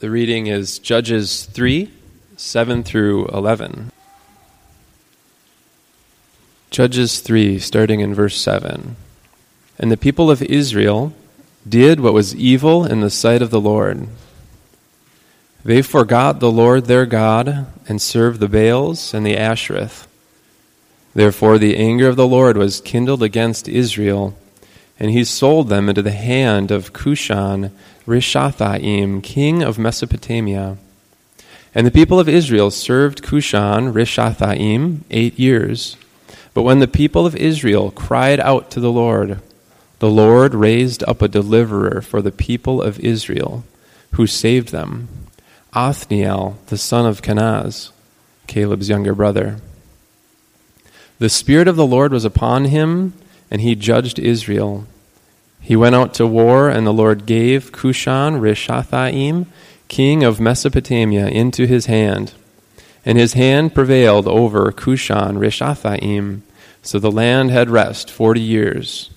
The reading is Judges 3 7 through 11. Judges 3, starting in verse 7. And the people of Israel did what was evil in the sight of the Lord. They forgot the Lord their God and served the Baals and the Asheroth. Therefore, the anger of the Lord was kindled against Israel, and he sold them into the hand of Cushan Rishathaim, king of Mesopotamia. And the people of Israel served Cushan Rishathaim eight years. But when the people of Israel cried out to the Lord, the Lord raised up a deliverer for the people of Israel, who saved them Othniel, the son of Kenaz, Caleb's younger brother. The Spirit of the Lord was upon him, and he judged Israel. He went out to war, and the Lord gave Cushan Rishathaim, king of Mesopotamia, into his hand. And his hand prevailed over Cushan Rishathaim, so the land had rest forty years.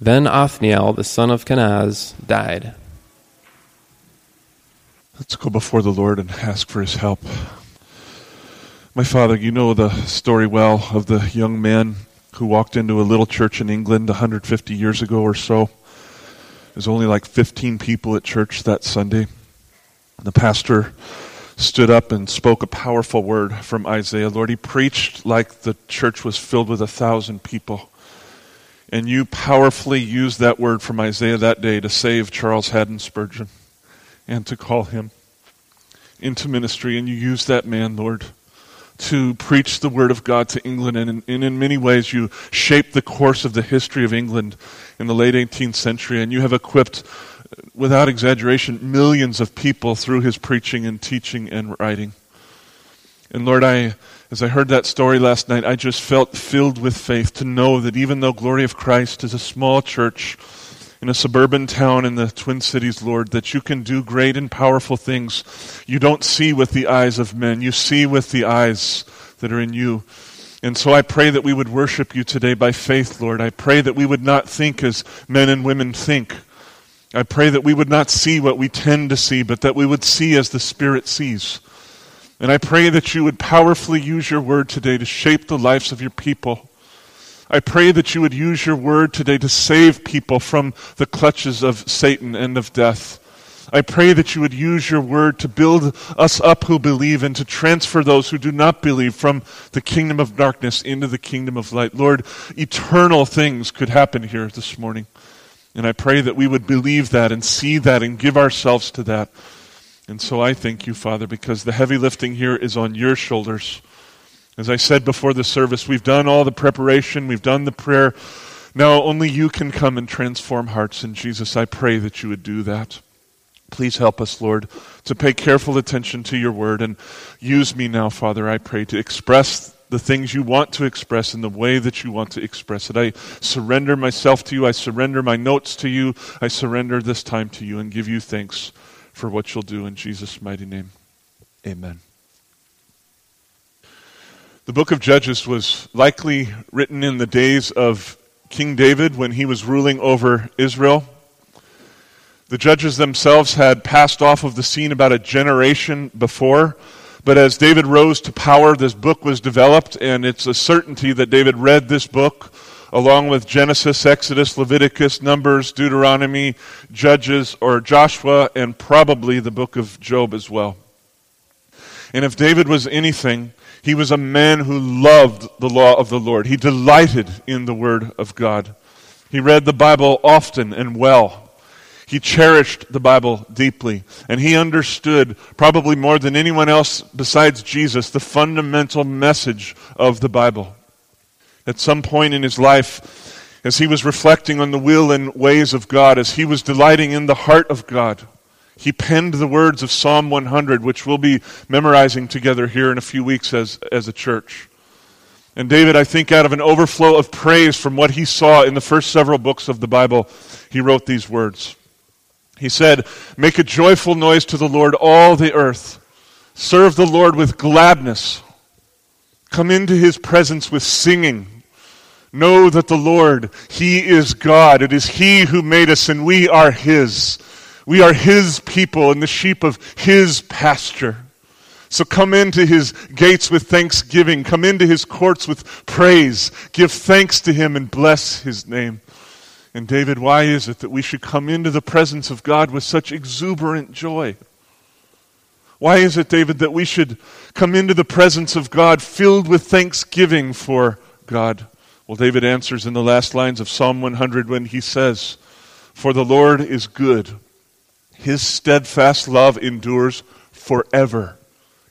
Then Othniel, the son of Kenaz, died. Let's go before the Lord and ask for his help. My father, you know the story well of the young man who walked into a little church in England 150 years ago or so. There's only like 15 people at church that Sunday. The pastor stood up and spoke a powerful word from Isaiah. Lord, he preached like the church was filled with a thousand people. And you powerfully used that word from Isaiah that day to save Charles Haddon Spurgeon and to call him into ministry. And you used that man, Lord, to preach the word of God to England. And in, in many ways, you shaped the course of the history of England in the late 18th century, and you have equipped, without exaggeration, millions of people through his preaching and teaching and writing. And Lord, I, as I heard that story last night, I just felt filled with faith to know that even though Glory of Christ is a small church in a suburban town in the Twin Cities, Lord, that you can do great and powerful things you don't see with the eyes of men. You see with the eyes that are in you. And so I pray that we would worship you today by faith, Lord. I pray that we would not think as men and women think. I pray that we would not see what we tend to see, but that we would see as the Spirit sees. And I pray that you would powerfully use your word today to shape the lives of your people. I pray that you would use your word today to save people from the clutches of Satan and of death. I pray that you would use your word to build us up who believe and to transfer those who do not believe from the kingdom of darkness into the kingdom of light. Lord, eternal things could happen here this morning. And I pray that we would believe that and see that and give ourselves to that. And so I thank you, Father, because the heavy lifting here is on your shoulders. As I said before the service, we've done all the preparation, we've done the prayer. Now only you can come and transform hearts. And Jesus, I pray that you would do that. Please help us, Lord, to pay careful attention to your word and use me now, Father, I pray, to express the things you want to express in the way that you want to express it. I surrender myself to you. I surrender my notes to you. I surrender this time to you and give you thanks for what you'll do in Jesus' mighty name. Amen. The book of Judges was likely written in the days of King David when he was ruling over Israel. The judges themselves had passed off of the scene about a generation before. But as David rose to power, this book was developed, and it's a certainty that David read this book along with Genesis, Exodus, Leviticus, Numbers, Deuteronomy, Judges, or Joshua, and probably the book of Job as well. And if David was anything, he was a man who loved the law of the Lord. He delighted in the Word of God. He read the Bible often and well. He cherished the Bible deeply, and he understood, probably more than anyone else besides Jesus, the fundamental message of the Bible. At some point in his life, as he was reflecting on the will and ways of God, as he was delighting in the heart of God, he penned the words of Psalm 100, which we'll be memorizing together here in a few weeks as, as a church. And David, I think, out of an overflow of praise from what he saw in the first several books of the Bible, he wrote these words. He said, Make a joyful noise to the Lord, all the earth. Serve the Lord with gladness. Come into his presence with singing. Know that the Lord, he is God. It is he who made us, and we are his. We are His people and the sheep of His pasture. So come into His gates with thanksgiving. Come into His courts with praise. Give thanks to Him and bless His name. And David, why is it that we should come into the presence of God with such exuberant joy? Why is it, David, that we should come into the presence of God filled with thanksgiving for God? Well, David answers in the last lines of Psalm 100 when he says, For the Lord is good, his steadfast love endures forever,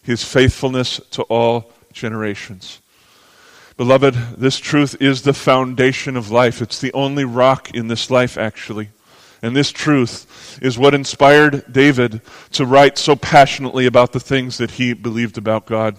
his faithfulness to all generations. Beloved, this truth is the foundation of life. It's the only rock in this life, actually. And this truth is what inspired David to write so passionately about the things that he believed about God.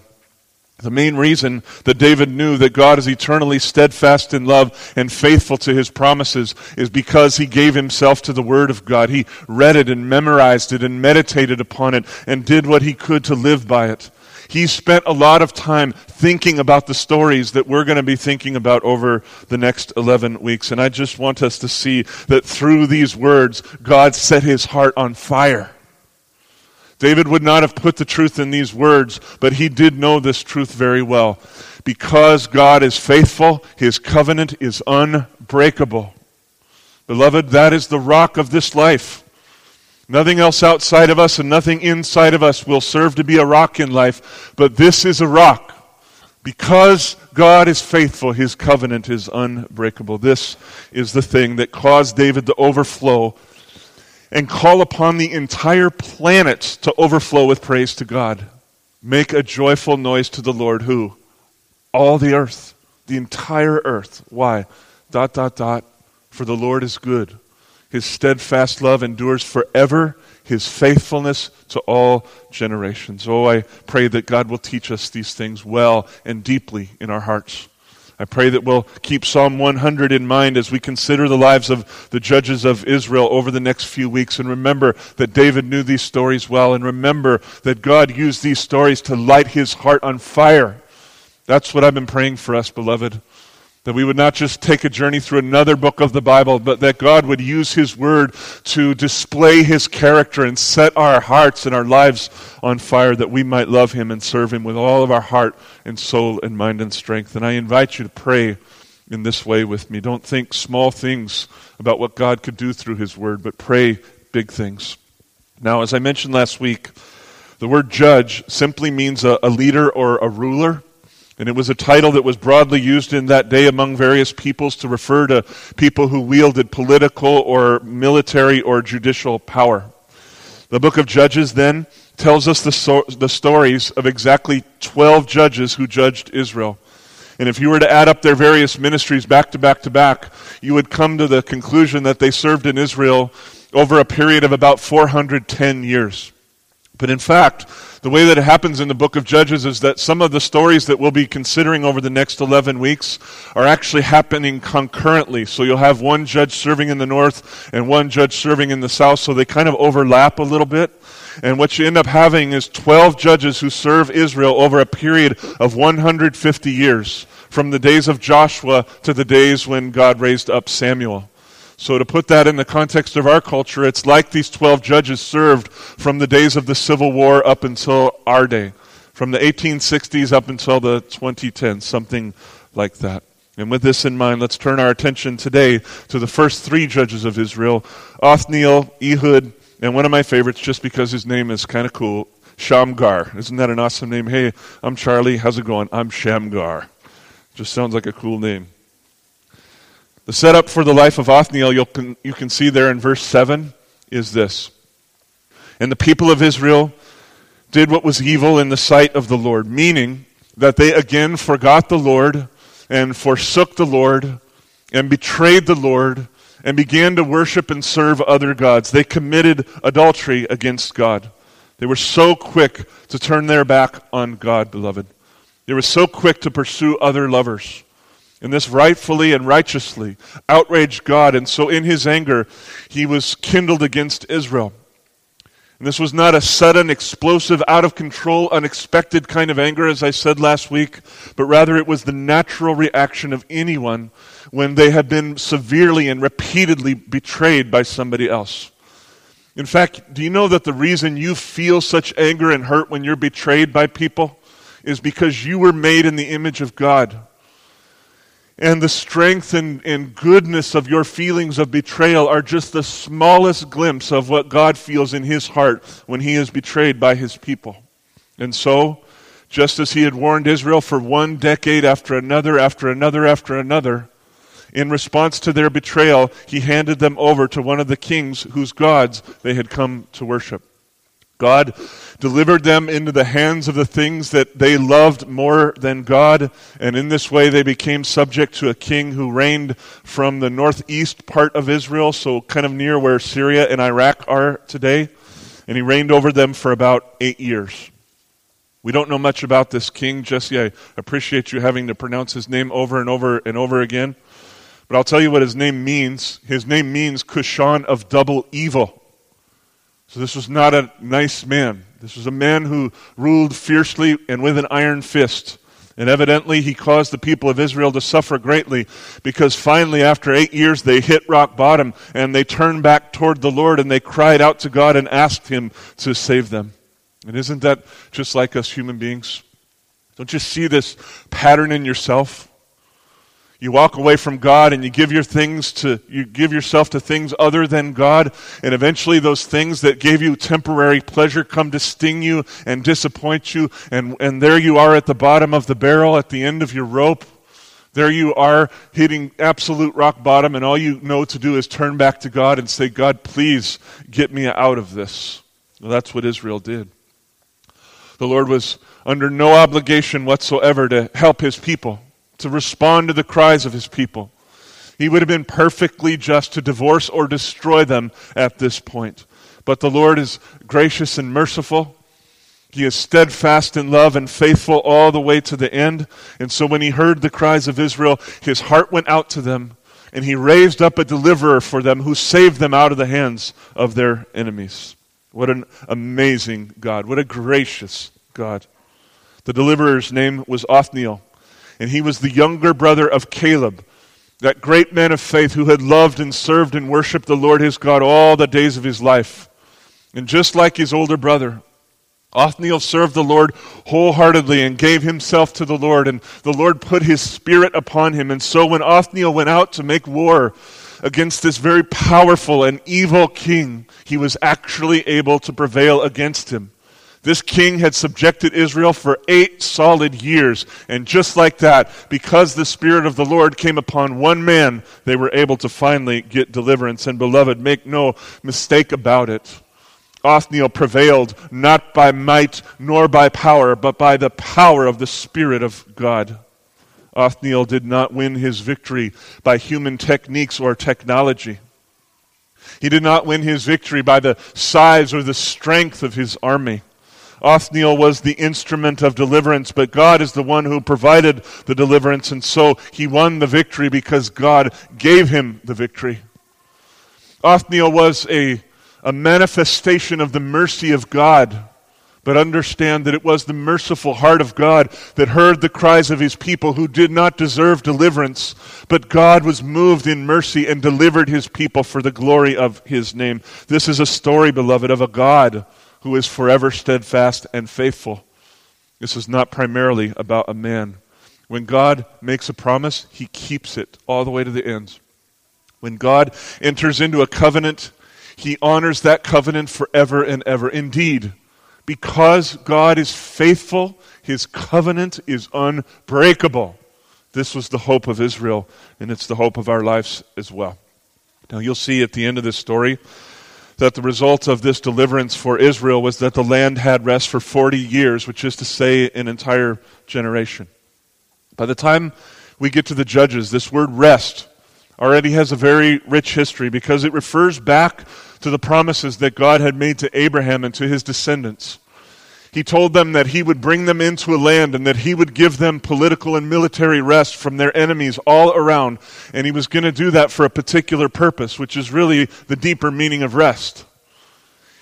The main reason that David knew that God is eternally steadfast in love and faithful to his promises is because he gave himself to the Word of God. He read it and memorized it and meditated upon it and did what he could to live by it. He spent a lot of time thinking about the stories that we're going to be thinking about over the next 11 weeks. And I just want us to see that through these words, God set his heart on fire. David would not have put the truth in these words, but he did know this truth very well. Because God is faithful, his covenant is unbreakable. Beloved, that is the rock of this life. Nothing else outside of us and nothing inside of us will serve to be a rock in life, but this is a rock. Because God is faithful, his covenant is unbreakable. This is the thing that caused David to overflow and call upon the entire planet to overflow with praise to God. Make a joyful noise to the Lord, who? All the earth, the entire earth. Why? Dot, dot, dot. For the Lord is good. His steadfast love endures forever, His faithfulness to all generations. Oh, I pray that God will teach us these things well and deeply in our hearts. I pray that we'll keep Psalm 100 in mind as we consider the lives of the judges of Israel over the next few weeks. And remember that David knew these stories well. And remember that God used these stories to light his heart on fire. That's what I've been praying for us, beloved. That we would not just take a journey through another book of the Bible, but that God would use His Word to display His character and set our hearts and our lives on fire that we might love Him and serve Him with all of our heart and soul and mind and strength. And I invite you to pray in this way with me. Don't think small things about what God could do through His Word, but pray big things. Now, as I mentioned last week, the word judge simply means a, a leader or a ruler. And it was a title that was broadly used in that day among various peoples to refer to people who wielded political or military or judicial power. The book of Judges then tells us the, so- the stories of exactly 12 judges who judged Israel. And if you were to add up their various ministries back to back to back, you would come to the conclusion that they served in Israel over a period of about 410 years. But in fact, the way that it happens in the book of Judges is that some of the stories that we'll be considering over the next 11 weeks are actually happening concurrently. So you'll have one judge serving in the north and one judge serving in the south, so they kind of overlap a little bit. And what you end up having is 12 judges who serve Israel over a period of 150 years, from the days of Joshua to the days when God raised up Samuel. So, to put that in the context of our culture, it's like these 12 judges served from the days of the Civil War up until our day, from the 1860s up until the 2010s, something like that. And with this in mind, let's turn our attention today to the first three judges of Israel Othniel, Ehud, and one of my favorites, just because his name is kind of cool, Shamgar. Isn't that an awesome name? Hey, I'm Charlie. How's it going? I'm Shamgar. Just sounds like a cool name. The setup for the life of Othniel, you can, you can see there in verse 7, is this. And the people of Israel did what was evil in the sight of the Lord, meaning that they again forgot the Lord and forsook the Lord and betrayed the Lord and began to worship and serve other gods. They committed adultery against God. They were so quick to turn their back on God, beloved. They were so quick to pursue other lovers. And this rightfully and righteously outraged God. And so, in his anger, he was kindled against Israel. And this was not a sudden, explosive, out of control, unexpected kind of anger, as I said last week, but rather it was the natural reaction of anyone when they had been severely and repeatedly betrayed by somebody else. In fact, do you know that the reason you feel such anger and hurt when you're betrayed by people is because you were made in the image of God? And the strength and, and goodness of your feelings of betrayal are just the smallest glimpse of what God feels in his heart when he is betrayed by his people. And so, just as he had warned Israel for one decade after another, after another, after another, in response to their betrayal, he handed them over to one of the kings whose gods they had come to worship. God delivered them into the hands of the things that they loved more than God, and in this way they became subject to a king who reigned from the northeast part of Israel, so kind of near where Syria and Iraq are today, and he reigned over them for about eight years. We don't know much about this king. Jesse, I appreciate you having to pronounce his name over and over and over again. But I'll tell you what his name means. His name means Cushan of double evil. So this was not a nice man. This was a man who ruled fiercely and with an iron fist. And evidently, he caused the people of Israel to suffer greatly because finally, after eight years, they hit rock bottom and they turned back toward the Lord and they cried out to God and asked Him to save them. And isn't that just like us human beings? Don't you see this pattern in yourself? You walk away from God and you give your things to you give yourself to things other than God, and eventually those things that gave you temporary pleasure come to sting you and disappoint you, and, and there you are at the bottom of the barrel at the end of your rope. There you are hitting absolute rock bottom, and all you know to do is turn back to God and say, God, please get me out of this. Well, that's what Israel did. The Lord was under no obligation whatsoever to help his people to respond to the cries of his people. He would have been perfectly just to divorce or destroy them at this point. But the Lord is gracious and merciful. He is steadfast in love and faithful all the way to the end. And so when he heard the cries of Israel, his heart went out to them, and he raised up a deliverer for them who saved them out of the hands of their enemies. What an amazing God. What a gracious God. The deliverer's name was Othniel and he was the younger brother of Caleb, that great man of faith who had loved and served and worshiped the Lord his God all the days of his life. And just like his older brother, Othniel served the Lord wholeheartedly and gave himself to the Lord, and the Lord put his spirit upon him. And so when Othniel went out to make war against this very powerful and evil king, he was actually able to prevail against him. This king had subjected Israel for eight solid years. And just like that, because the Spirit of the Lord came upon one man, they were able to finally get deliverance. And beloved, make no mistake about it. Othniel prevailed not by might nor by power, but by the power of the Spirit of God. Othniel did not win his victory by human techniques or technology. He did not win his victory by the size or the strength of his army. Othniel was the instrument of deliverance, but God is the one who provided the deliverance, and so he won the victory because God gave him the victory. Othniel was a, a manifestation of the mercy of God. But understand that it was the merciful heart of God that heard the cries of his people who did not deserve deliverance. But God was moved in mercy and delivered his people for the glory of his name. This is a story, beloved, of a God who is forever steadfast and faithful. This is not primarily about a man. When God makes a promise, he keeps it all the way to the end. When God enters into a covenant, he honors that covenant forever and ever. Indeed, because God is faithful, his covenant is unbreakable. This was the hope of Israel, and it's the hope of our lives as well. Now, you'll see at the end of this story that the result of this deliverance for Israel was that the land had rest for 40 years, which is to say, an entire generation. By the time we get to the Judges, this word rest already has a very rich history because it refers back to the promises that God had made to Abraham and to his descendants. He told them that he would bring them into a land and that he would give them political and military rest from their enemies all around. And he was going to do that for a particular purpose, which is really the deeper meaning of rest.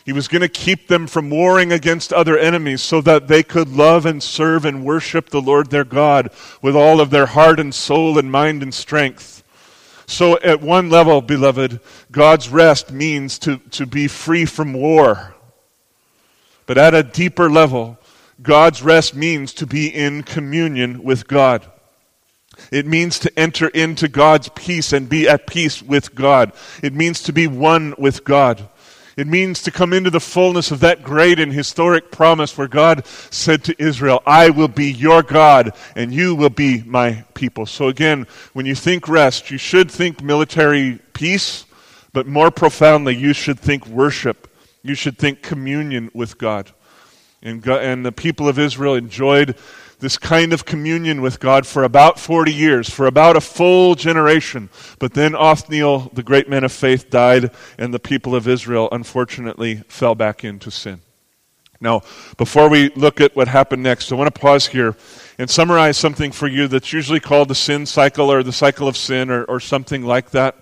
He was going to keep them from warring against other enemies so that they could love and serve and worship the Lord their God with all of their heart and soul and mind and strength So, at one level, beloved, God's rest means to, to be free from war. But at a deeper level, God's rest means to be in communion with God. It means to enter into God's peace and be at peace with God. It means to be one with God. It means to come into the fullness of that great and historic promise where God said to Israel, I will be your God and you will be my people. So again, when you think rest, you should think military peace, but more profoundly, you should think worship. You should think communion with God. And, God, and the people of Israel enjoyed this kind of communion with God for about 40 years, for about a full generation. But then Othniel, the great man of faith, died, and the people of Israel, unfortunately, fell back into sin. Now, before we look at what happened next, I want to pause here and summarize something for you that's usually called the sin cycle or the cycle of sin or, or something like that.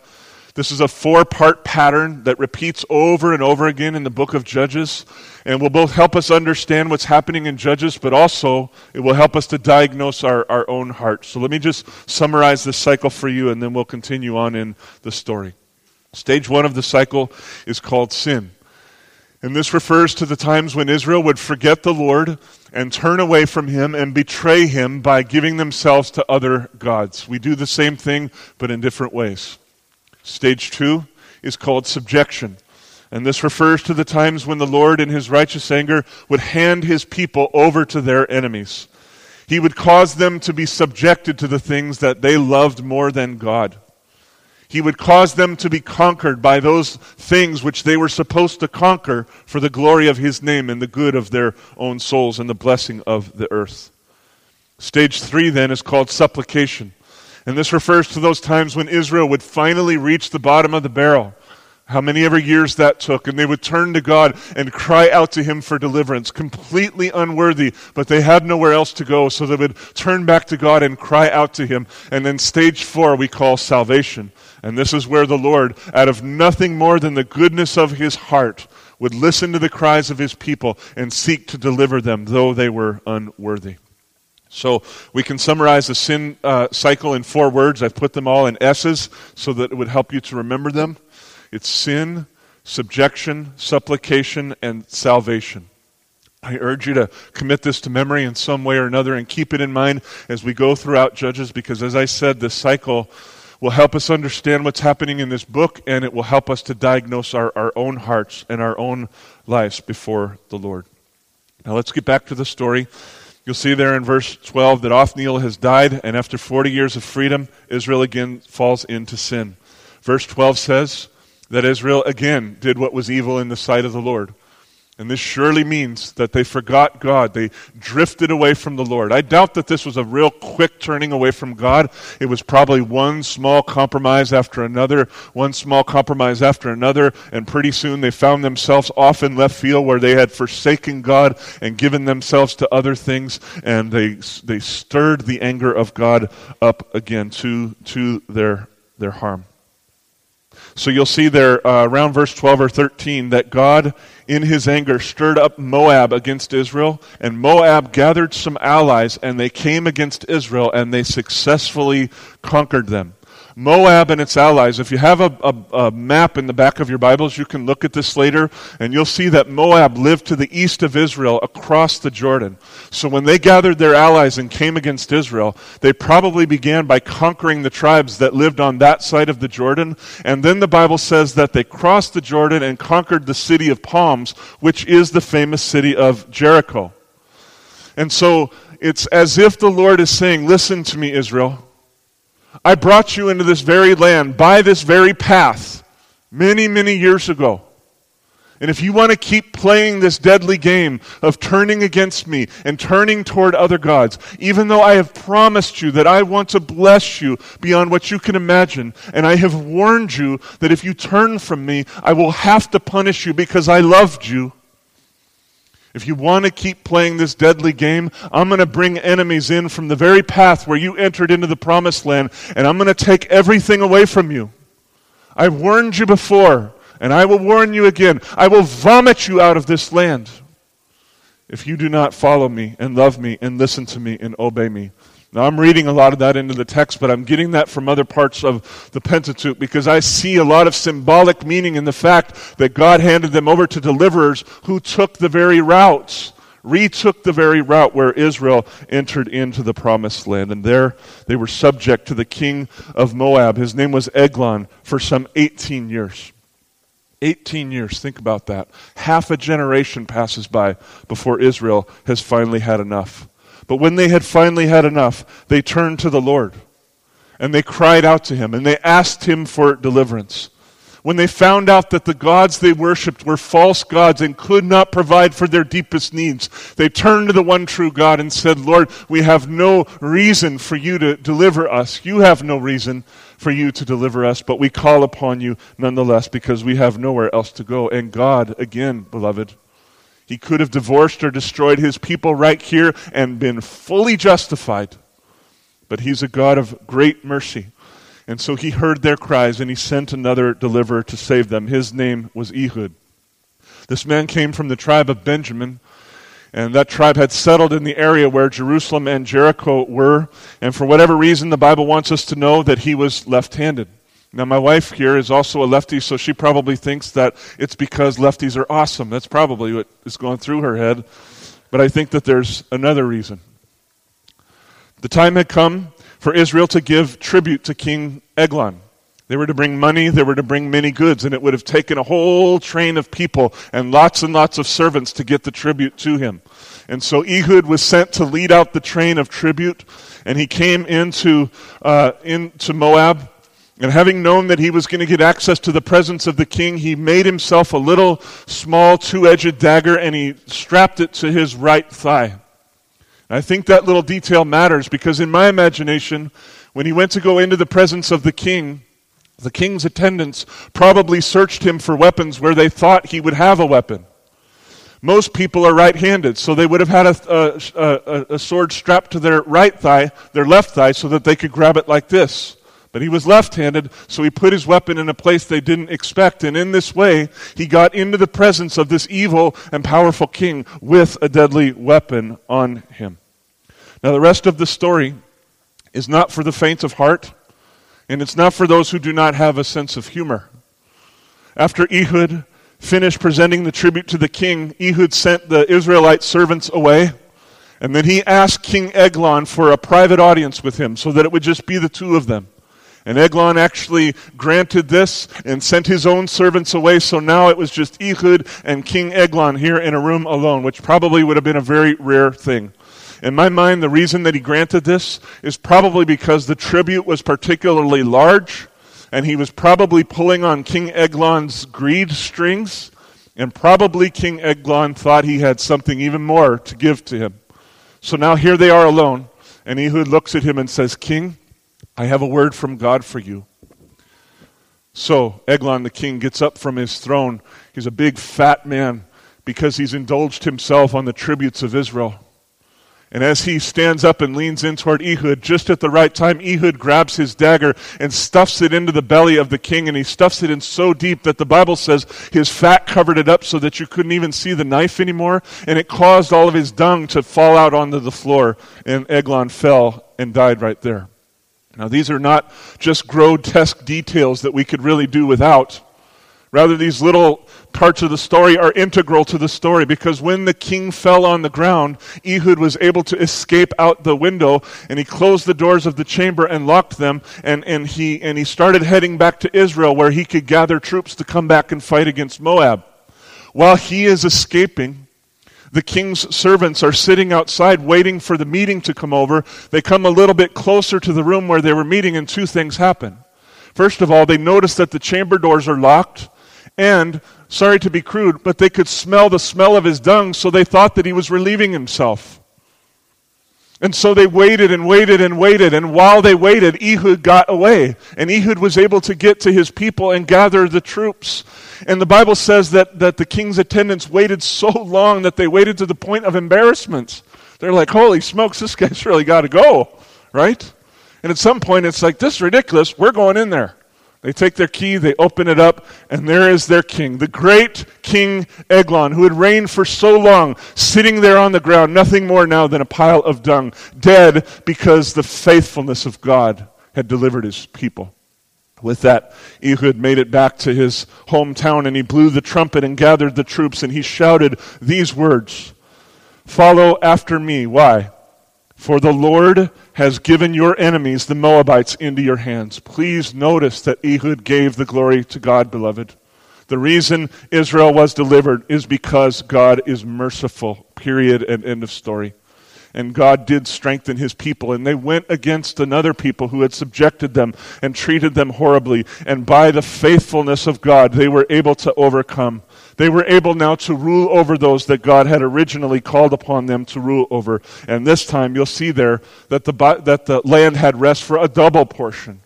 This is a four part pattern that repeats over and over again in the book of Judges and will both help us understand what's happening in Judges, but also it will help us to diagnose our, our own hearts. So let me just summarize this cycle for you and then we'll continue on in the story. Stage one of the cycle is called sin. And this refers to the times when Israel would forget the Lord and turn away from him and betray him by giving themselves to other gods. We do the same thing, but in different ways. Stage two is called subjection. And this refers to the times when the Lord, in his righteous anger, would hand his people over to their enemies. He would cause them to be subjected to the things that they loved more than God. He would cause them to be conquered by those things which they were supposed to conquer for the glory of his name and the good of their own souls and the blessing of the earth. Stage three, then, is called supplication. And this refers to those times when Israel would finally reach the bottom of the barrel. How many ever years that took, and they would turn to God and cry out to Him for deliverance, completely unworthy, but they had nowhere else to go, so they would turn back to God and cry out to Him. And then stage four we call salvation. And this is where the Lord, out of nothing more than the goodness of His heart, would listen to the cries of His people and seek to deliver them, though they were unworthy. So we can summarize the sin uh, cycle in four words. I've put them all in S's so that it would help you to remember them. It's sin, subjection, supplication, and salvation. I urge you to commit this to memory in some way or another and keep it in mind as we go throughout Judges because, as I said, this cycle will help us understand what's happening in this book and it will help us to diagnose our, our own hearts and our own lives before the Lord. Now, let's get back to the story. You'll see there in verse 12 that Othniel has died, and after 40 years of freedom, Israel again falls into sin. Verse 12 says that Israel again did what was evil in the sight of the Lord. And this surely means that they forgot God. They drifted away from the Lord. I doubt that this was a real quick turning away from God. It was probably one small compromise after another, one small compromise after another, and pretty soon they found themselves off in left field where they had forsaken God and given themselves to other things, and they, they stirred the anger of God up again to, to their, their harm. So you'll see there uh, around verse 12 or 13 that God in his anger, stirred up Moab against Israel, and Moab gathered some allies, and they came against Israel, and they successfully conquered them. Moab and its allies. If you have a, a, a, map in the back of your Bibles, you can look at this later, and you'll see that Moab lived to the east of Israel across the Jordan. So when they gathered their allies and came against Israel, they probably began by conquering the tribes that lived on that side of the Jordan. And then the Bible says that they crossed the Jordan and conquered the city of Palms, which is the famous city of Jericho. And so it's as if the Lord is saying, Listen to me, Israel. I brought you into this very land by this very path many, many years ago. And if you want to keep playing this deadly game of turning against me and turning toward other gods, even though I have promised you that I want to bless you beyond what you can imagine, and I have warned you that if you turn from me, I will have to punish you because I loved you, if you want to keep playing this deadly game, I'm going to bring enemies in from the very path where you entered into the promised land, and I'm going to take everything away from you. I've warned you before, and I will warn you again. I will vomit you out of this land if you do not follow me and love me and listen to me and obey me. Now, I'm reading a lot of that into the text, but I'm getting that from other parts of the Pentateuch because I see a lot of symbolic meaning in the fact that God handed them over to deliverers who took the very routes, retook the very route where Israel entered into the promised land. And there they were subject to the king of Moab. His name was Eglon for some 18 years. 18 years, think about that. Half a generation passes by before Israel has finally had enough. But when they had finally had enough, they turned to the Lord and they cried out to him and they asked him for deliverance. When they found out that the gods they worshiped were false gods and could not provide for their deepest needs, they turned to the one true God and said, Lord, we have no reason for you to deliver us. You have no reason for you to deliver us, but we call upon you nonetheless because we have nowhere else to go. And God, again, beloved, he could have divorced or destroyed his people right here and been fully justified. But he's a God of great mercy. And so he heard their cries and he sent another deliverer to save them. His name was Ehud. This man came from the tribe of Benjamin, and that tribe had settled in the area where Jerusalem and Jericho were. And for whatever reason, the Bible wants us to know that he was left handed. Now, my wife here is also a lefty, so she probably thinks that it's because lefties are awesome. That's probably what is going through her head. But I think that there's another reason. The time had come for Israel to give tribute to King Eglon. They were to bring money, they were to bring many goods, and it would have taken a whole train of people and lots and lots of servants to get the tribute to him. And so Ehud was sent to lead out the train of tribute, and he came into, uh, into Moab and having known that he was going to get access to the presence of the king, he made himself a little small two edged dagger and he strapped it to his right thigh. I think that little detail matters because, in my imagination, when he went to go into the presence of the king, the king's attendants probably searched him for weapons where they thought he would have a weapon. Most people are right handed, so they would have had a, a, a, sword strapped to their right thigh, their left thigh, so that they could grab it like this. But he was left handed, so he put his weapon in a place they didn't expect. And in this way, he got into the presence of this evil and powerful king with a deadly weapon on him. Now, the rest of the story is not for the faint of heart, and it's not for those who do not have a sense of humor. After Ehud finished presenting the tribute to the king, Ehud sent the Israelite servants away. And then he asked King Eglon for a private audience with him so that it would just be the two of them. And Eglon actually granted this and sent his own servants away, so now it was just Ehud and King Eglon here in a room alone, which probably would have been a very rare thing. In my mind, the reason that he granted this is probably because the tribute was particularly large, and he was probably pulling on King Eglon's greed strings, and probably King Eglon thought he had something even more to give to him. So now here they are alone, and Ehud looks at him and says, King, I have a word from God for you. So Eglon the king gets up from his throne. He's a big fat man because he's indulged himself on the tributes of Israel. And as he stands up and leans in toward Ehud, just at the right time, Ehud grabs his dagger and stuffs it into the belly of the king. And he stuffs it in so deep that the Bible says his fat covered it up so that you couldn't even see the knife anymore. And it caused all of his dung to fall out onto the floor. And Eglon fell and died right there. Now, these are not just grotesque details that we could really do without. Rather, these little parts of the story are integral to the story because when the king fell on the ground, Ehud was able to escape out the window and he closed the doors of the chamber and locked them and, and, he, and he started heading back to Israel where he could gather troops to come back and fight against Moab. While he is escaping, the king's servants are sitting outside waiting for the meeting to come over. They come a little bit closer to the room where they were meeting, and two things happen. First of all, they notice that the chamber doors are locked, and, sorry to be crude, but they could smell the smell of his dung, so they thought that he was relieving himself. And so they waited and waited and waited. And while they waited, Ehud got away. And Ehud was able to get to his people and gather the troops. And the Bible says that, that the king's attendants waited so long that they waited to the point of embarrassment. They're like, holy smokes, this guy's really got to go, right? And at some point, it's like, this is ridiculous. We're going in there. They take their key, they open it up, and there is their king, the great King Eglon, who had reigned for so long, sitting there on the ground, nothing more now than a pile of dung, dead because the faithfulness of God had delivered his people. With that, Ehud made it back to his hometown and he blew the trumpet and gathered the troops and he shouted these words Follow after me. Why? For the Lord has given your enemies, the Moabites, into your hands. Please notice that Ehud gave the glory to God, beloved. The reason Israel was delivered is because God is merciful. Period and end of story. And God did strengthen his people, and they went against another people who had subjected them and treated them horribly. And by the faithfulness of God, they were able to overcome. They were able now to rule over those that God had originally called upon them to rule over. And this time you'll see there that the, that the land had rest for a double portion.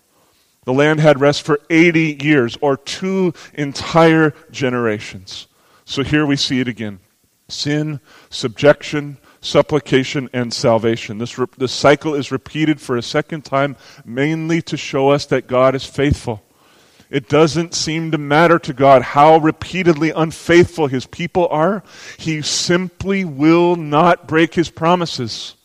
The land had rest for 80 years, or two entire generations. So here we see it again sin, subjection, supplication, and salvation. This, re- this cycle is repeated for a second time, mainly to show us that God is faithful. It doesn't seem to matter to God how repeatedly unfaithful his people are. He simply will not break his promises.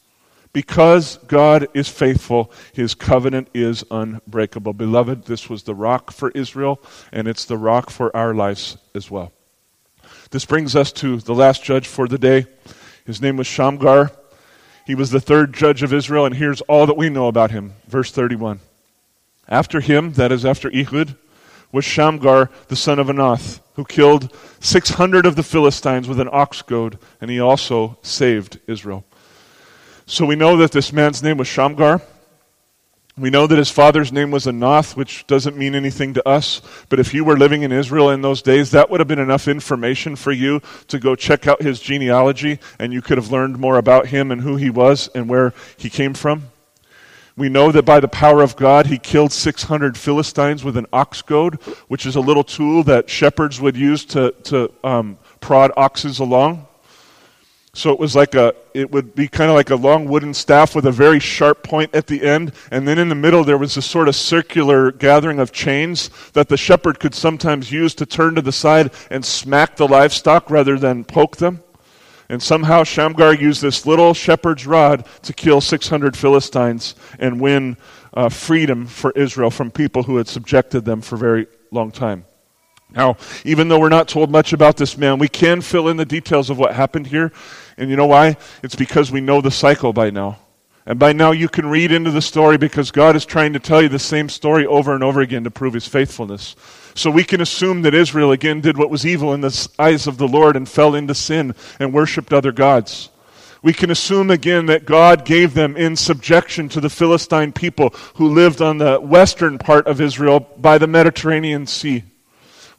Because God is faithful, his covenant is unbreakable. Beloved, this was the rock for Israel, and it's the rock for our lives as well. This brings us to the last judge for the day. His name was Shamgar. He was the third judge of Israel, and here's all that we know about him. Verse 31. After him, that is after Ehud, was Shamgar the son of Anath, who killed 600 of the Philistines with an ox goad, and he also saved Israel. So we know that this man's name was Shamgar. We know that his father's name was Anath, which doesn't mean anything to us. But if you were living in Israel in those days, that would have been enough information for you to go check out his genealogy, and you could have learned more about him and who he was and where he came from. We know that by the power of God, he killed 600 Philistines with an ox goad, which is a little tool that shepherds would use to, to um, prod oxes along. So it was like a, it would be kind of like a long wooden staff with a very sharp point at the end. And then in the middle, there was a sort of circular gathering of chains that the shepherd could sometimes use to turn to the side and smack the livestock rather than poke them. And somehow Shamgar used this little shepherd's rod to kill 600 Philistines and win uh, freedom for Israel from people who had subjected them for a very long time. Now, even though we're not told much about this man, we can fill in the details of what happened here. And you know why? It's because we know the cycle by now. And by now you can read into the story because God is trying to tell you the same story over and over again to prove his faithfulness. So we can assume that Israel again did what was evil in the eyes of the Lord and fell into sin and worshiped other gods. We can assume again that God gave them in subjection to the Philistine people who lived on the western part of Israel by the Mediterranean Sea.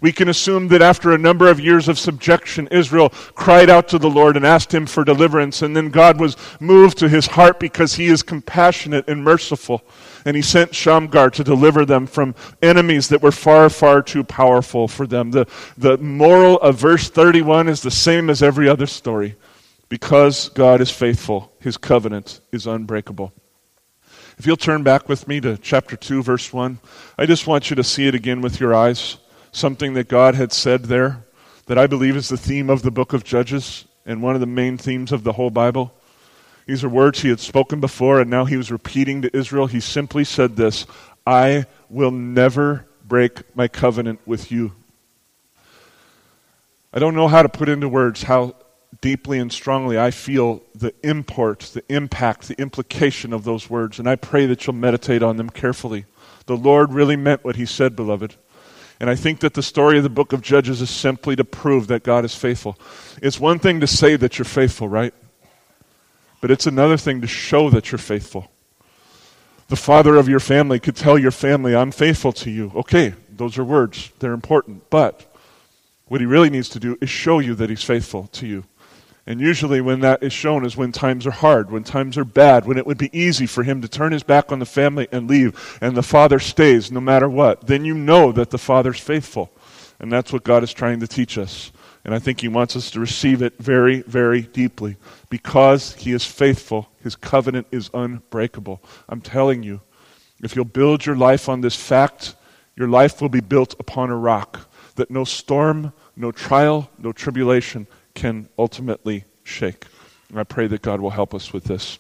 We can assume that after a number of years of subjection, Israel cried out to the Lord and asked him for deliverance, and then God was moved to his heart because he is compassionate and merciful and he sent Shamgar to deliver them from enemies that were far, far too powerful for them. The, the moral of verse 31 is the same as every other story. Because God is faithful, his covenant is unbreakable. If you'll turn back with me to chapter 2, verse 1, I just want you to see it again with your eyes. Something that God had said there that I believe is the theme of the book of Judges and one of the main themes of the whole Bible. These are words he had spoken before, and now he was repeating to Israel. He simply said this I will never break my covenant with you. I don't know how to put into words how deeply and strongly I feel the import, the impact, the implication of those words, and I pray that you'll meditate on them carefully. The Lord really meant what he said, beloved. And I think that the story of the book of Judges is simply to prove that God is faithful. It's one thing to say that you're faithful, right? But it's another thing to show that you're faithful. The father of your family could tell your family, I'm faithful to you. Okay, those are words, they're important. But what he really needs to do is show you that he's faithful to you. And usually, when that is shown, is when times are hard, when times are bad, when it would be easy for him to turn his back on the family and leave, and the father stays no matter what. Then you know that the father's faithful. And that's what God is trying to teach us. And I think he wants us to receive it very, very deeply. Because he is faithful, his covenant is unbreakable. I'm telling you, if you'll build your life on this fact, Your life will be built upon a rock that no storm, no trial, no tribulation can ultimately shake. And I pray that God will help us with this.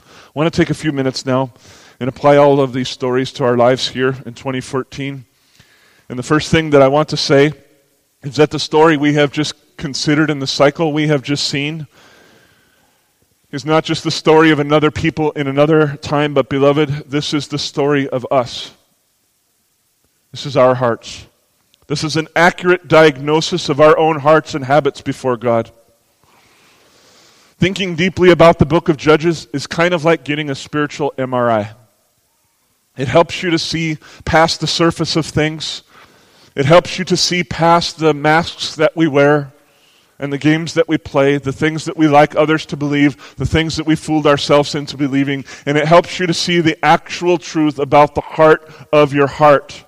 I want to take a few minutes now and apply all of these stories to our lives here in 2014. And the first thing that I want to say is that the story we have just considered in the cycle we have just seen is not just the story of another people in another time, but beloved, this is the story of us. This is our hearts. This is an accurate diagnosis of our own hearts and habits before God. Thinking deeply about the book of Judges is kind of like getting a spiritual MRI. It helps you to see past the surface of things. It helps you to see past the masks that we wear and the games that we play, the things that we like others to believe, the things that we fooled ourselves into believing, and it helps you to see the actual truth about the heart of your heart.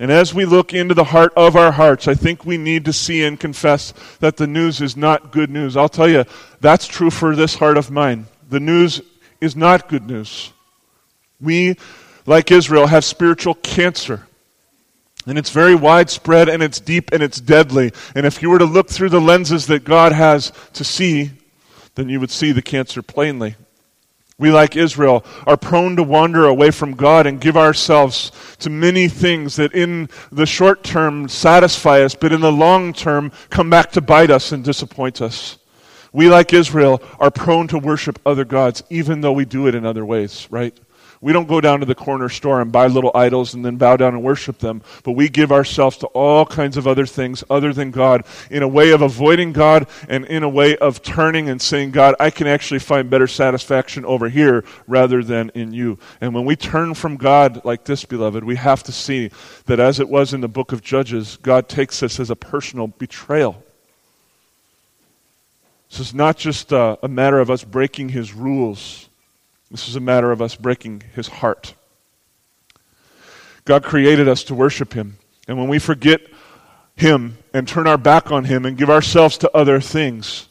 And as we look into the heart of our hearts, I think we need to see and confess that the news is not good news. I'll tell you, that's true for this heart of mine. The news is not good news. We, like Israel, have spiritual cancer. And it's very widespread and it's deep and it's deadly. And if you were to look through the lenses that God has to see, then you would see the cancer plainly. We, like Israel, are prone to wander away from God and give ourselves to many things that in the short term satisfy us, but in the long term come back to bite us and disappoint us. We, like Israel, are prone to worship other gods, even though we do it in other ways, right? We don't go down to the corner store and buy little idols and then bow down and worship them, but we give ourselves to all kinds of other things other than God in a way of avoiding God and in a way of turning and saying, God, I can actually find better satisfaction over here rather than in you. And when we turn from God like this, beloved, we have to see that as it was in the book of Judges, God takes this as a personal betrayal. This is not just a, a matter of us breaking his rules this is a matter of us breaking his heart. God created us to worship him. And when we forget him and turn our back on him and give ourselves to other things,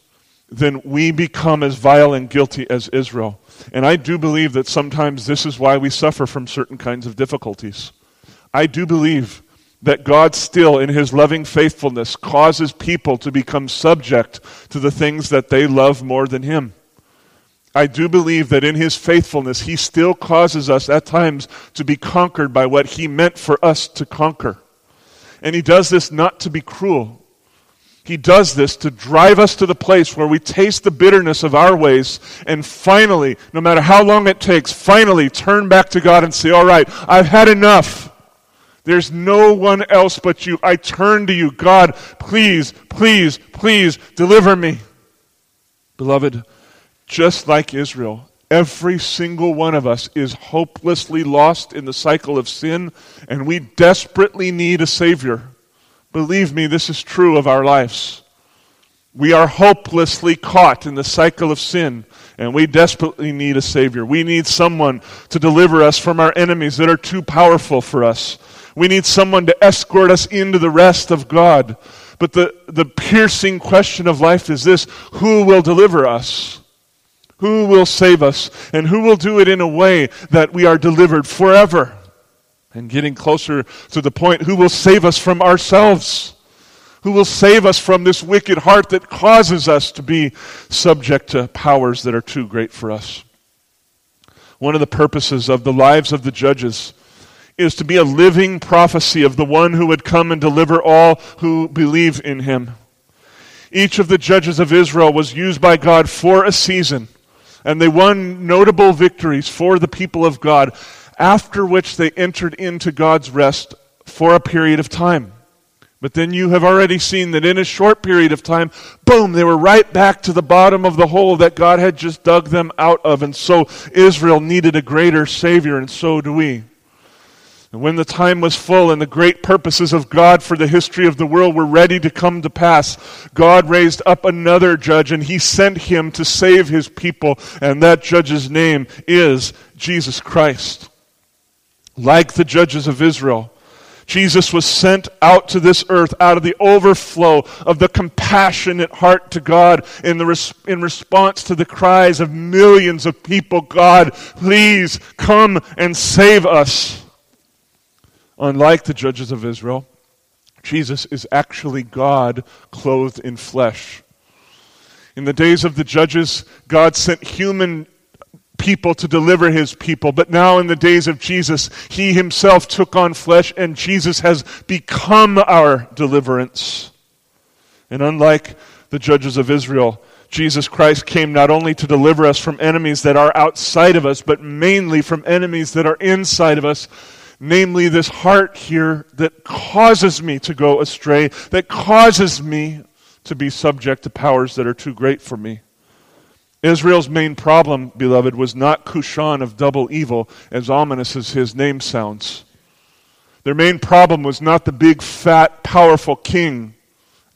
then we become as vile and guilty as Israel. And I do believe that sometimes this is why we suffer from certain kinds of difficulties. I do believe that God still, in his loving faithfulness, causes people to become subject to the things that they love more than him. I do believe that in his faithfulness, he still causes us at times to be conquered by what he meant for us to conquer. And he does this not to be cruel. He does this to drive us to the place where we taste the bitterness of our ways and finally, no matter how long it takes, finally turn back to God and say, All right, I've had enough. There's no one else but you. I turn to you. God, please, please, please deliver me. Beloved, just like Israel, every single one of us is hopelessly lost in the cycle of sin, and we desperately need a Savior. Believe me, this is true of our lives. We are hopelessly caught in the cycle of sin, and we desperately need a Savior. We need someone to deliver us from our enemies that are too powerful for us. We need someone to escort us into the rest of God. But the, the piercing question of life is this who will deliver us? Who will save us? And who will do it in a way that we are delivered forever? And getting closer to the point, who will save us from ourselves? Who will save us from this wicked heart that causes us to be subject to powers that are too great for us? One of the purposes of the lives of the judges is to be a living prophecy of the one who would come and deliver all who believe in him. Each of the judges of Israel was used by God for a season and they won notable victories for the people of God, after which they entered into God's rest for a period of time. But then you have already seen that in a short period of time, boom, they were right back to the bottom of the hole that God had just dug them out of. And so Israel needed a greater Savior, and so do we. And when the time was full and the great purposes of God for the history of the world were ready to come to pass, God raised up another judge and he sent him to save his people. And that judge's name is Jesus Christ. Like the judges of Israel, Jesus was sent out to this earth out of the overflow of the compassionate heart to God in, the res- in response to the cries of millions of people God, please come and save us. Unlike the judges of Israel, Jesus is actually God clothed in flesh. In the days of the judges, God sent human people to deliver his people. But now, in the days of Jesus, he himself took on flesh, and Jesus has become our deliverance. And unlike the judges of Israel, Jesus Christ came not only to deliver us from enemies that are outside of us, but mainly from enemies that are inside of us. Namely, this heart here that causes me to go astray, that causes me to be subject to powers that are too great for me. Israel's main problem, beloved, was not Cushan of double evil, as ominous as his name sounds. Their main problem was not the big, fat, powerful king,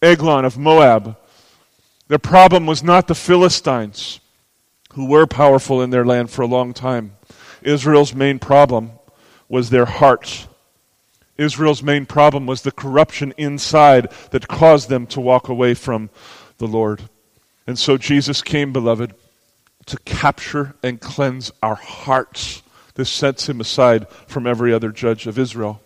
Eglon of Moab. Their problem was not the Philistines, who were powerful in their land for a long time. Israel's main problem was their hearts. Israel's main problem was the corruption inside that caused them to walk away from the Lord. And so Jesus came, beloved, to capture and cleanse our hearts. This sets him aside from every other judge of Israel.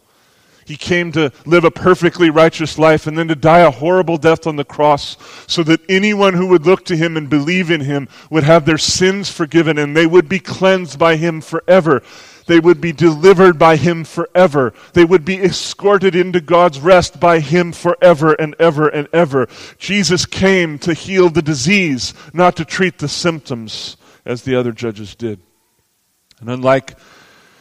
He came to live a perfectly righteous life and then to die a horrible death on the cross so that anyone who would look to him and believe in him would have their sins forgiven and they would be cleansed by him forever. They would be delivered by him forever. They would be escorted into God's rest by him forever and ever and ever. Jesus came to heal the disease, not to treat the symptoms as the other judges did. And unlike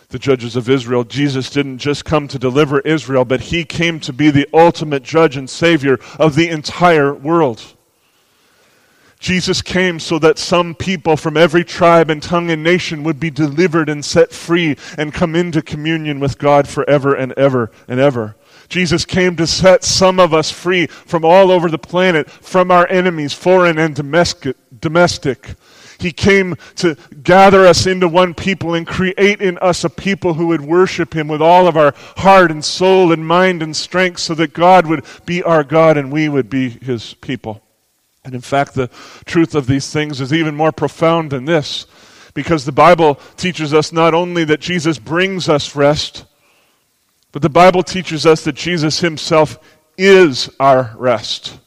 the judges of Israel, Jesus didn't just come to deliver Israel, but he came to be the ultimate judge and savior of the entire world. Jesus came so that some people from every tribe and tongue and nation would be delivered and set free and come into communion with God forever and ever and ever. Jesus came to set some of us free from all over the planet, from our enemies, foreign and domestic. He came to gather us into one people and create in us a people who would worship Him with all of our heart and soul and mind and strength so that God would be our God and we would be His people. And in fact, the truth of these things is even more profound than this, because the Bible teaches us not only that Jesus brings us rest, but the Bible teaches us that Jesus himself is our rest.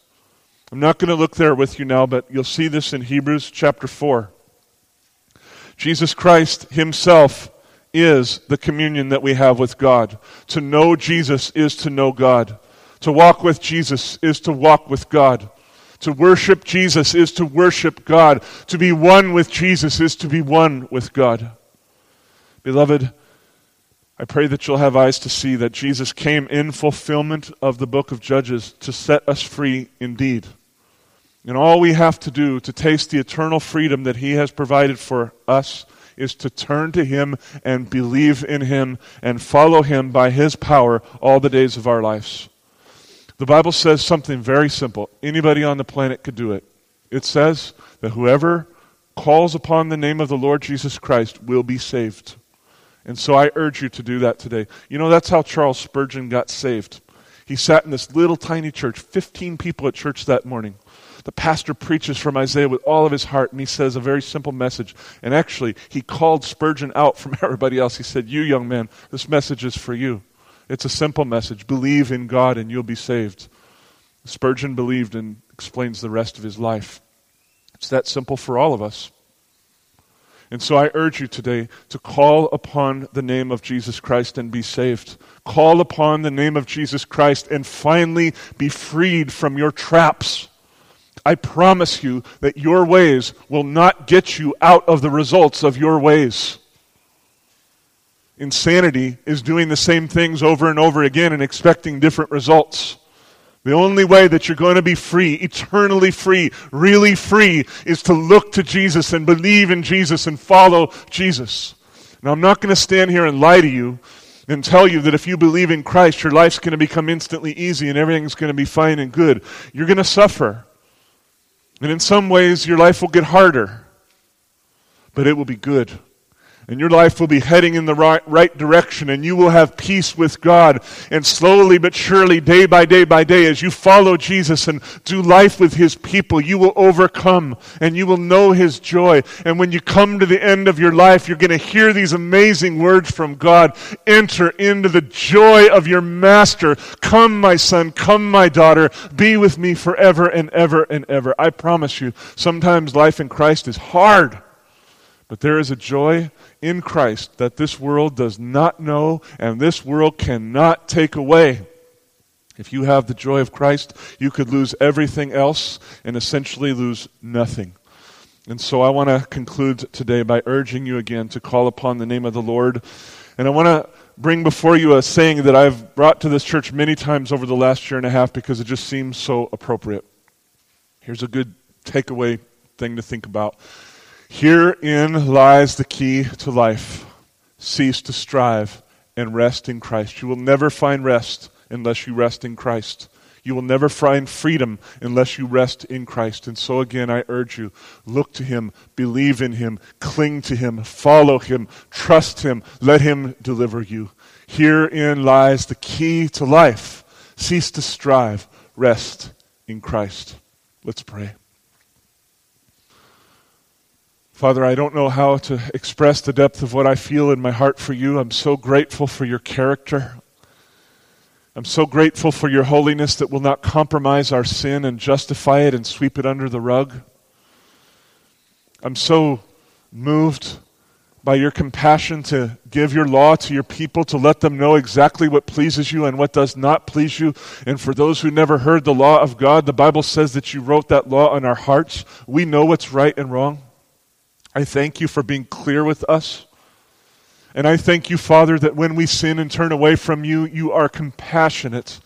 I'm not going to look there with you now, but you'll see this in Hebrews chapter 4. Jesus Christ himself is the communion that we have with God. To know Jesus is to know God. To walk with Jesus is to walk with God. To worship Jesus is to worship God. To be one with Jesus is to be one with God. Beloved, I pray that you'll have eyes to see that Jesus came in fulfillment of the book of Judges to set us free indeed. And all we have to do to taste the eternal freedom that He has provided for us is to turn to Him and believe in Him and follow Him by His power all the days of our lives. The Bible says something very simple. Anybody on the planet could do it. It says that whoever calls upon the name of the Lord Jesus Christ will be saved. And so I urge you to do that today. You know, that's how Charles Spurgeon got saved. He sat in this little tiny church, 15 people at church that morning. The pastor preaches from Isaiah with all of his heart, and he says a very simple message. And actually, he called Spurgeon out from everybody else. He said, You, young man, this message is for you. It's a simple message believe in God and you'll be saved. Spurgeon believed and explains the rest of his life. It's that simple for all of us. And so I urge you today to call upon the name of Jesus Christ and be saved. Call upon the name of Jesus Christ and finally be freed from your traps. I promise you that your ways will not get you out of the results of your ways. Insanity is doing the same things over and over again and expecting different results. The only way that you're going to be free, eternally free, really free, is to look to Jesus and believe in Jesus and follow Jesus. Now, I'm not going to stand here and lie to you and tell you that if you believe in Christ, your life's going to become instantly easy and everything's going to be fine and good. You're going to suffer. And in some ways, your life will get harder, but it will be good. And your life will be heading in the right, right, direction, and you will have peace with God. And slowly but surely, day by day by day, as you follow Jesus and do life with His people, you will overcome and you will know His joy. And when you come to the end of your life, you're going to hear these amazing words from God Enter into the joy of your Master. Come, my son, come, my daughter, be with me forever and ever and ever. I promise you, sometimes life in Christ is hard. But there is a joy in Christ that this world does not know and this world cannot take away. If you have the joy of Christ, you could lose everything else and essentially lose nothing. And so I want to conclude today by urging you again to call upon the name of the Lord. And I want to bring before you a saying that I've brought to this church many times over the last year and a half because it just seems so appropriate. Here's a good takeaway thing to think about. Herein lies the key to life. Cease to strive and rest in Christ. You will never find rest unless you rest in Christ. You will never find freedom unless you rest in Christ. And so, again, I urge you look to Him, believe in Him, cling to Him, follow Him, trust Him, let Him deliver you. Herein lies the key to life. Cease to strive, rest in Christ. Let's pray. Father, I don't know how to express the depth of what I feel in my heart for you. I'm so grateful for your character. I'm so grateful for your holiness that will not compromise our sin and justify it and sweep it under the rug. I'm so moved by your compassion to give your law to your people, to let them know exactly what pleases you and what does not please you. And for those who never heard the law of God, the Bible says that you wrote that law on our hearts. We know what's right and wrong. I thank you for being clear with us. And I thank you, Father, that when we sin and turn away from you, you are compassionate.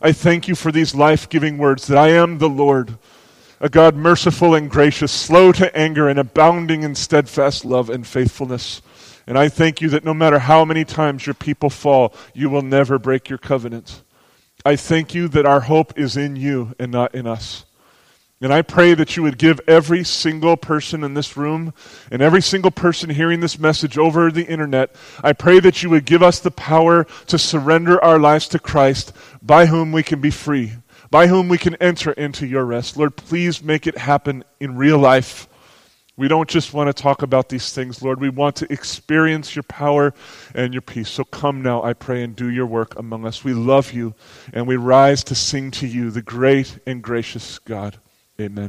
I thank you for these life giving words that I am the Lord, a God merciful and gracious, slow to anger, and abounding in steadfast love and faithfulness. And I thank you that no matter how many times your people fall, you will never break your covenant. I thank you that our hope is in you and not in us. And I pray that you would give every single person in this room and every single person hearing this message over the internet, I pray that you would give us the power to surrender our lives to Christ, by whom we can be free, by whom we can enter into your rest. Lord, please make it happen in real life. We don't just want to talk about these things, Lord. We want to experience your power and your peace. So come now, I pray, and do your work among us. We love you, and we rise to sing to you, the great and gracious God. Amen.